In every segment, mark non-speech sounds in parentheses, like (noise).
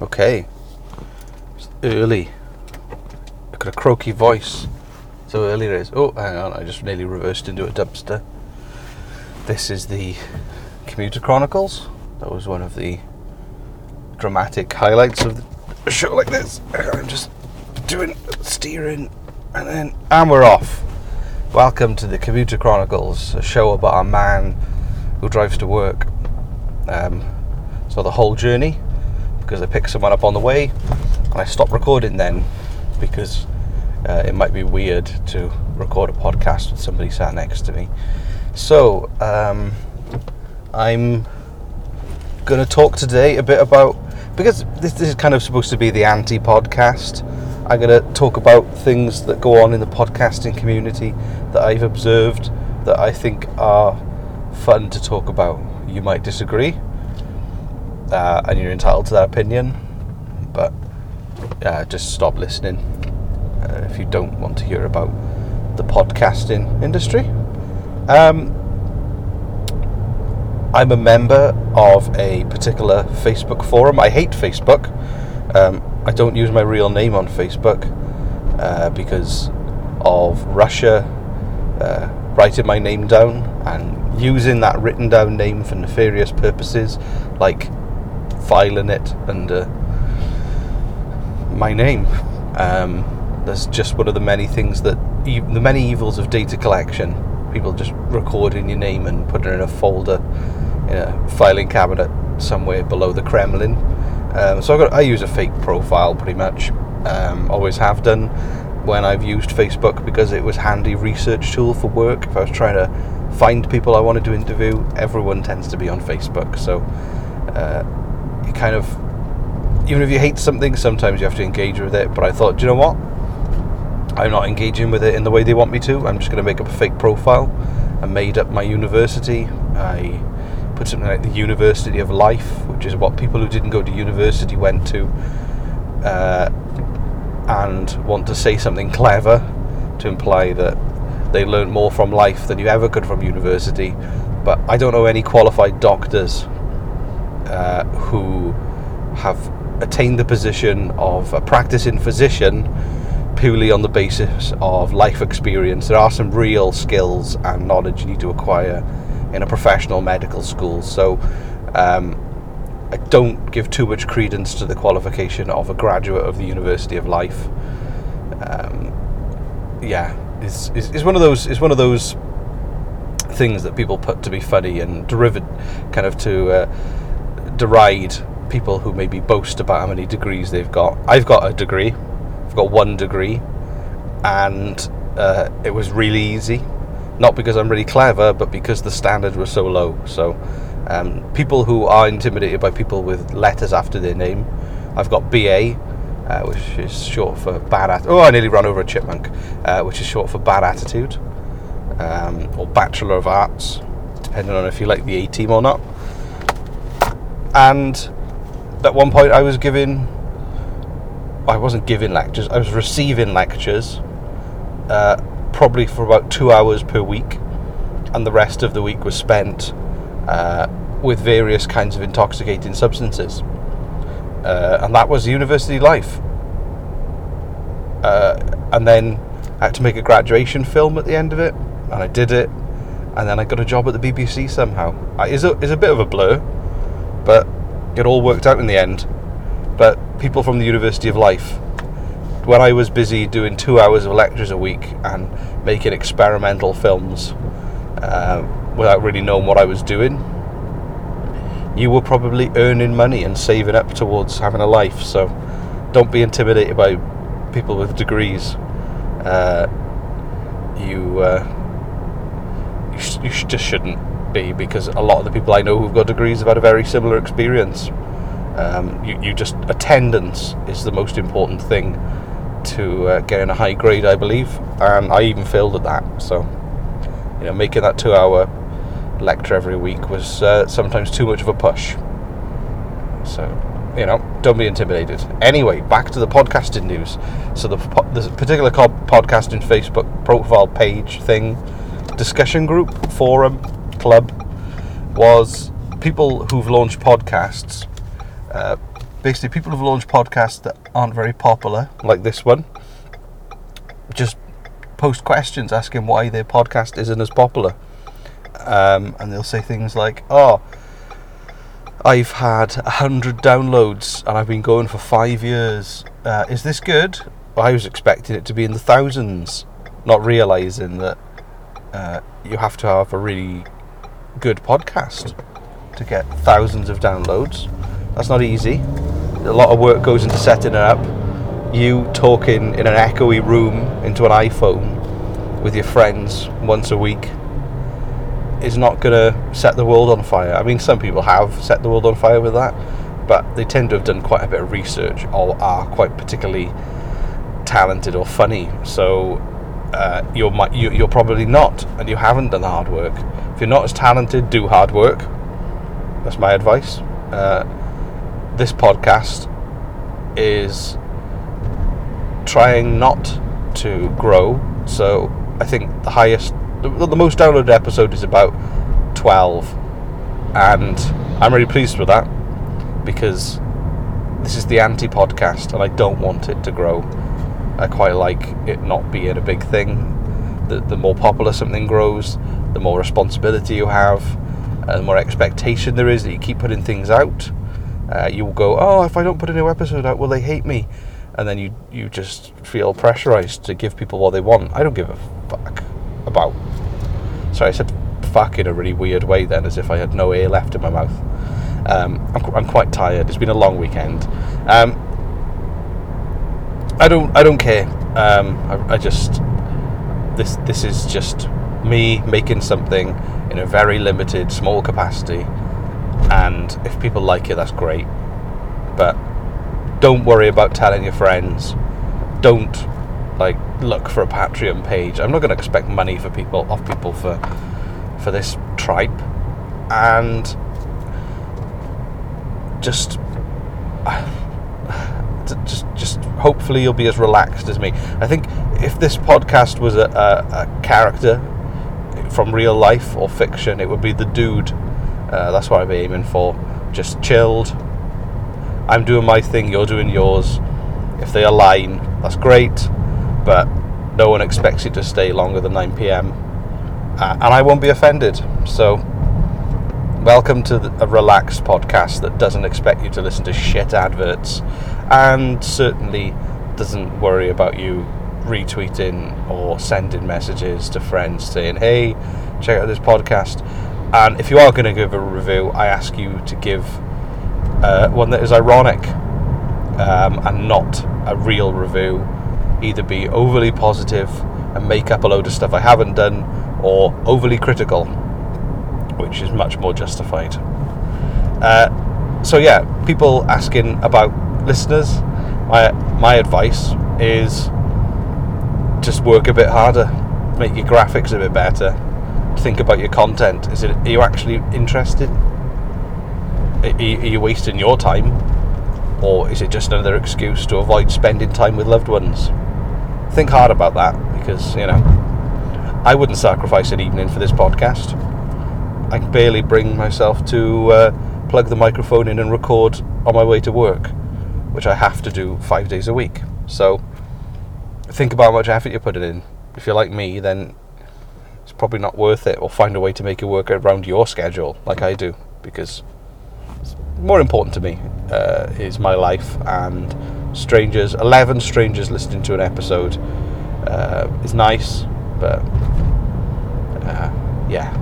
Okay. It's early. I've got a croaky voice. So early it is. Oh, hang on. I just nearly reversed into a dumpster. This is the Commuter Chronicles. That was one of the dramatic highlights of the show like this. I'm just doing steering and then. And we're off. Welcome to the Commuter Chronicles, a show about a man who drives to work. Um, so the whole journey, because I pick someone up on the way, and I stop recording then, because uh, it might be weird to record a podcast with somebody sat next to me. So um, I'm going to talk today a bit about because this, this is kind of supposed to be the anti-podcast. I'm going to talk about things that go on in the podcasting community that I've observed that I think are fun to talk about. You might disagree, uh, and you're entitled to that opinion, but uh, just stop listening uh, if you don't want to hear about the podcasting industry. Um, I'm a member of a particular Facebook forum. I hate Facebook. Um, I don't use my real name on Facebook uh, because of Russia uh, writing my name down and using that written down name for nefarious purposes, like filing it under my name. Um, that's just one of the many things that e- the many evils of data collection. People just recording your name and putting it in a folder in a filing cabinet somewhere below the Kremlin. Um, so I got I use a fake profile pretty much. Um, always have done when I've used Facebook because it was handy research tool for work. If I was trying to find people I wanted to interview, everyone tends to be on Facebook. So uh, you kind of even if you hate something, sometimes you have to engage with it. But I thought, do you know what? I'm not engaging with it in the way they want me to. I'm just going to make up a fake profile. I made up my university. I put something like the University of Life, which is what people who didn't go to university went to, uh, and want to say something clever to imply that they learned more from life than you ever could from university. But I don't know any qualified doctors uh, who have attained the position of a practicing physician purely on the basis of life experience. There are some real skills and knowledge you need to acquire in a professional medical school. So um, I don't give too much credence to the qualification of a graduate of the University of Life. Um, yeah, it's is one of those is one of those things that people put to be funny and derived, kind of to uh, deride people who maybe boast about how many degrees they've got. I've got a degree. I've got one degree, and uh, it was really easy. Not because I'm really clever, but because the standard was so low. So, um, people who are intimidated by people with letters after their name, I've got BA, uh, which is short for bad. At- oh, I nearly ran over a chipmunk, uh, which is short for bad attitude, um, or Bachelor of Arts, depending on if you like the A team or not. And at one point, I was giving. I wasn't giving lectures. I was receiving lectures, uh, probably for about two hours per week, and the rest of the week was spent uh, with various kinds of intoxicating substances. Uh, and that was university life. Uh, and then I had to make a graduation film at the end of it, and I did it. And then I got a job at the BBC somehow. I, it's, a, it's a bit of a blur, but it all worked out in the end. But people from the University of Life, when I was busy doing two hours of lectures a week and making experimental films uh, without really knowing what I was doing, you were probably earning money and saving up towards having a life. So don't be intimidated by people with degrees. Uh, you uh, you, sh- you sh- just shouldn't be because a lot of the people I know who've got degrees have had a very similar experience. Um, you, you just attendance is the most important thing to uh, getting a high grade, I believe, and I even failed at that. So, you know, making that two-hour lecture every week was uh, sometimes too much of a push. So, you know, don't be intimidated. Anyway, back to the podcasting news. So the po- particular co- podcasting Facebook profile page thing, discussion group, forum, club, was people who've launched podcasts uh, basically people who've launched podcasts that aren't very popular, like this one. Just post questions asking why their podcast isn't as popular, um, and they'll say things like, "Oh." I've had a hundred downloads and I've been going for five years. Uh, is this good? I was expecting it to be in the thousands, not realizing that uh, you have to have a really good podcast to get thousands of downloads. That's not easy. A lot of work goes into setting it up. You talking in an echoey room into an iPhone with your friends once a week is not going to set the world on fire. I mean, some people have set the world on fire with that, but they tend to have done quite a bit of research or are quite particularly talented or funny. So uh, you're you, you're probably not, and you haven't done the hard work. If you're not as talented, do hard work. That's my advice. Uh, this podcast is trying not to grow. So I think the highest the, the most downloaded episode is about 12 and I'm really pleased with that because this is the anti podcast and I don't want it to grow. I quite like it not being a big thing. The, the more popular something grows, the more responsibility you have, and the more expectation there is that you keep putting things out. Uh, you will go, oh, if I don't put a new episode out, will they hate me? And then you you just feel pressurized to give people what they want. I don't give a fuck about. Sorry, I said fuck in a really weird way then, as if I had no air left in my mouth. Um, I'm, I'm, quite tired. It's been a long weekend. Um, I don't. I don't care. Um, I, I just. This. This is just me making something in a very limited, small capacity, and if people like it, that's great. But don't worry about telling your friends. Don't like look for a Patreon page. I'm not going to expect money for people off people for for this tripe, and just (sighs) just just hopefully you'll be as relaxed as me. I think if this podcast was a, a, a character from real life or fiction, it would be the dude. Uh, that's what I'm aiming for. Just chilled. I'm doing my thing. You're doing yours. If they align, that's great but no one expects you to stay longer than 9 pm. Uh, and I won't be offended. So, welcome to the, a relaxed podcast that doesn't expect you to listen to shit adverts and certainly doesn't worry about you retweeting or sending messages to friends saying, hey, check out this podcast. And if you are going to give a review, I ask you to give uh, one that is ironic um, and not a real review either be overly positive and make up a load of stuff I haven't done, or overly critical, which is much more justified. Uh, so yeah, people asking about listeners, my my advice is just work a bit harder, make your graphics a bit better, think about your content. Is it are you actually interested? Are you wasting your time, or is it just another excuse to avoid spending time with loved ones? think hard about that because, you know, I wouldn't sacrifice an evening for this podcast. I can barely bring myself to uh, plug the microphone in and record on my way to work, which I have to do five days a week. So think about how much effort you're putting in. If you're like me, then it's probably not worth it, or find a way to make it work around your schedule, like I do, because it's more important to me uh, is my life and strangers, 11 strangers listening to an episode uh, is nice, but uh, yeah,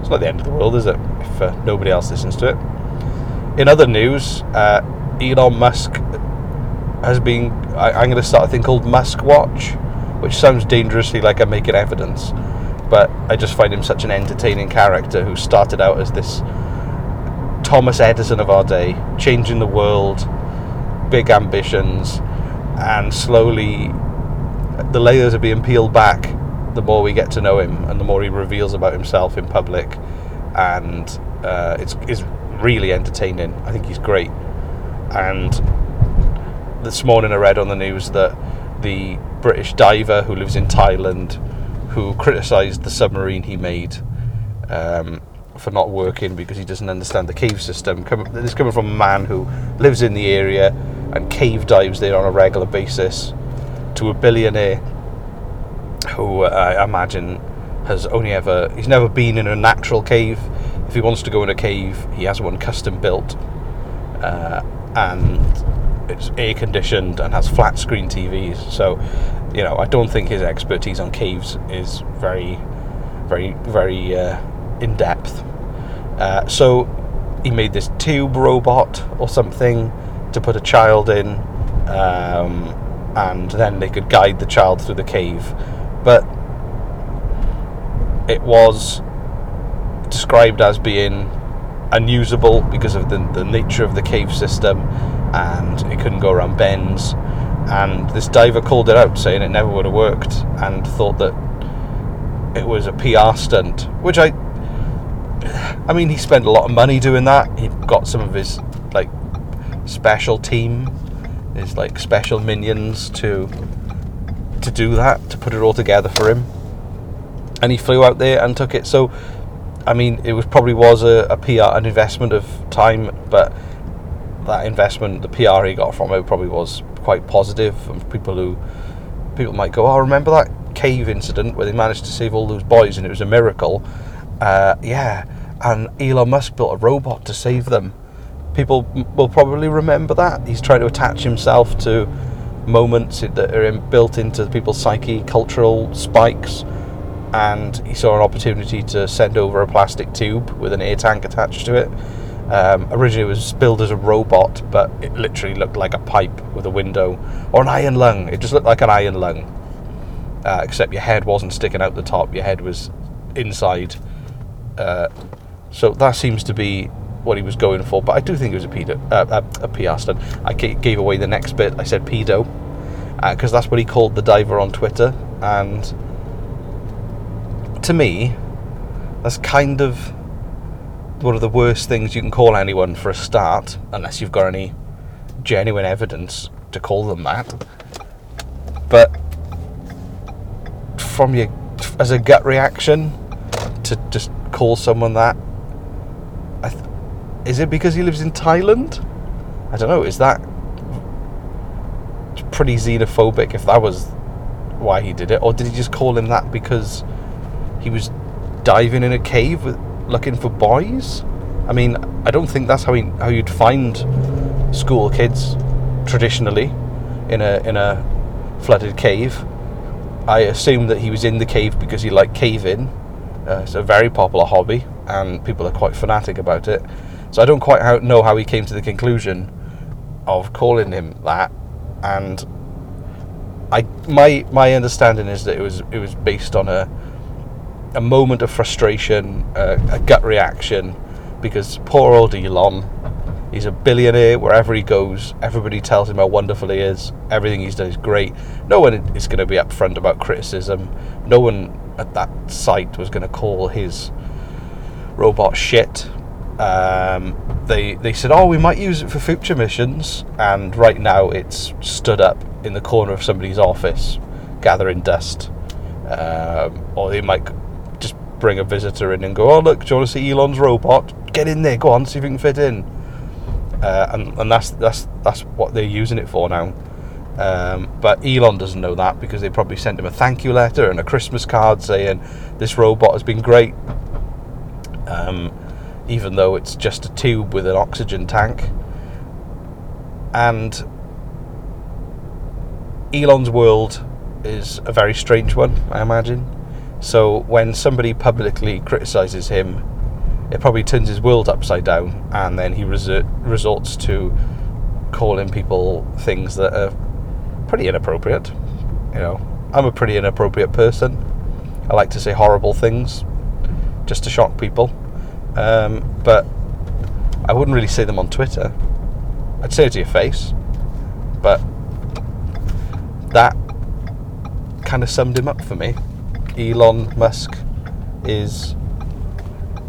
it's not the end of the world, is it? If uh, nobody else listens to it. In other news, uh, Elon Musk has been. I, am going to start a thing called Musk Watch, which sounds dangerously like I'm making evidence, but I just find him such an entertaining character who started out as this Thomas Edison of our day, changing the world big ambitions, and slowly the layers are being peeled back the more we get to know him and the more he reveals about himself in public. And uh, it's, it's really entertaining. I think he's great. And this morning I read on the news that the British diver who lives in Thailand, who criticised the submarine he made, um, for not working because he doesn't understand the cave system. This is coming from a man who lives in the area and cave dives there on a regular basis to a billionaire who uh, I imagine has only ever he's never been in a natural cave. If he wants to go in a cave, he has one custom built, uh, and it's air conditioned and has flat screen TVs. So, you know, I don't think his expertise on caves is very, very, very uh, in depth. Uh, so, he made this tube robot or something to put a child in, um, and then they could guide the child through the cave. But it was described as being unusable because of the, the nature of the cave system and it couldn't go around bends. And this diver called it out, saying it never would have worked, and thought that it was a PR stunt, which I. I mean, he spent a lot of money doing that. He got some of his like special team, his like special minions to to do that, to put it all together for him. And he flew out there and took it. So, I mean, it was probably was a, a PR, an investment of time, but that investment, the PR he got from it probably was quite positive, and people who people might go, "Oh, remember that cave incident where they managed to save all those boys and it was a miracle?" Uh, yeah, and Elon Musk built a robot to save them. People will probably remember that. He's trying to attach himself to moments that are built into people's psyche, cultural spikes, and he saw an opportunity to send over a plastic tube with an air tank attached to it um, originally, it was billed as a robot, but it literally looked like a pipe with a window or an iron lung. It just looked like an iron lung, uh, except your head wasn't sticking out the top. Your head was inside. Uh, so that seems to be what he was going for. But I do think it was a pedo, uh, a, a PR stunt. I gave away the next bit. I said pedo because uh, that's what he called the diver on Twitter, and to me, that's kind of one of the worst things you can call anyone for a start, unless you've got any genuine evidence to call them that. But from your, as a gut reaction, to just call someone that, th- is it because he lives in Thailand? I don't know. Is that pretty xenophobic? If that was why he did it, or did he just call him that because he was diving in a cave with looking for boys. I mean, I don't think that's how he, how you'd find school kids traditionally in a in a flooded cave. I assume that he was in the cave because he liked caving. Uh, it's a very popular hobby, and people are quite fanatic about it. So I don't quite how, know how he came to the conclusion of calling him that. And I my my understanding is that it was it was based on a a moment of frustration, a gut reaction, because poor old Elon, he's a billionaire. Wherever he goes, everybody tells him how wonderful he is. Everything he's done is great. No one is going to be upfront about criticism. No one at that site was going to call his robot shit. Um, they they said, "Oh, we might use it for future missions," and right now it's stood up in the corner of somebody's office, gathering dust. Um, or they might bring a visitor in and go, oh look, do you want to see Elon's robot? Get in there, go on, see if you can fit in. Uh, and and that's that's that's what they're using it for now. Um, but Elon doesn't know that because they probably sent him a thank you letter and a Christmas card saying this robot has been great. Um, even though it's just a tube with an oxygen tank. And Elon's world is a very strange one, I imagine. So when somebody publicly criticizes him, it probably turns his world upside down, and then he resort, resorts to calling people things that are pretty inappropriate. You know, I'm a pretty inappropriate person. I like to say horrible things just to shock people, um, but I wouldn't really say them on Twitter. I'd say it to your face, but that kind of summed him up for me. Elon Musk is.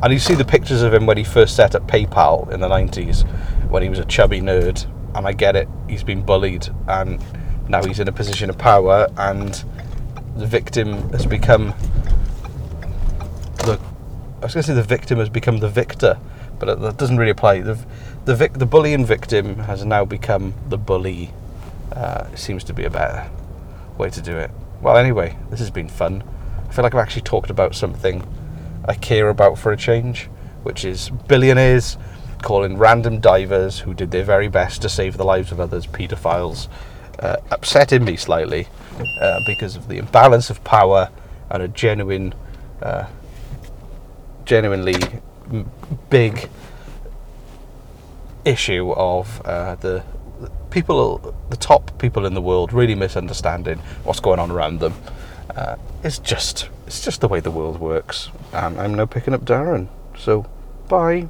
And you see the pictures of him when he first set up PayPal in the 90s, when he was a chubby nerd. And I get it, he's been bullied, and now he's in a position of power, and the victim has become the I was going to say the victim has become the victor, but that doesn't really apply. The the vic, the bullying victim has now become the bully. Uh, seems to be a better way to do it. Well, anyway, this has been fun. I feel like I've actually talked about something I care about for a change, which is billionaires calling random divers who did their very best to save the lives of others paedophiles, uh, upsetting me slightly uh, because of the imbalance of power and a genuine, uh, genuinely big issue of uh, the the people, the top people in the world, really misunderstanding what's going on around them. Uh, it's just, it's just the way the world works. And I'm now picking up Darren. So, bye.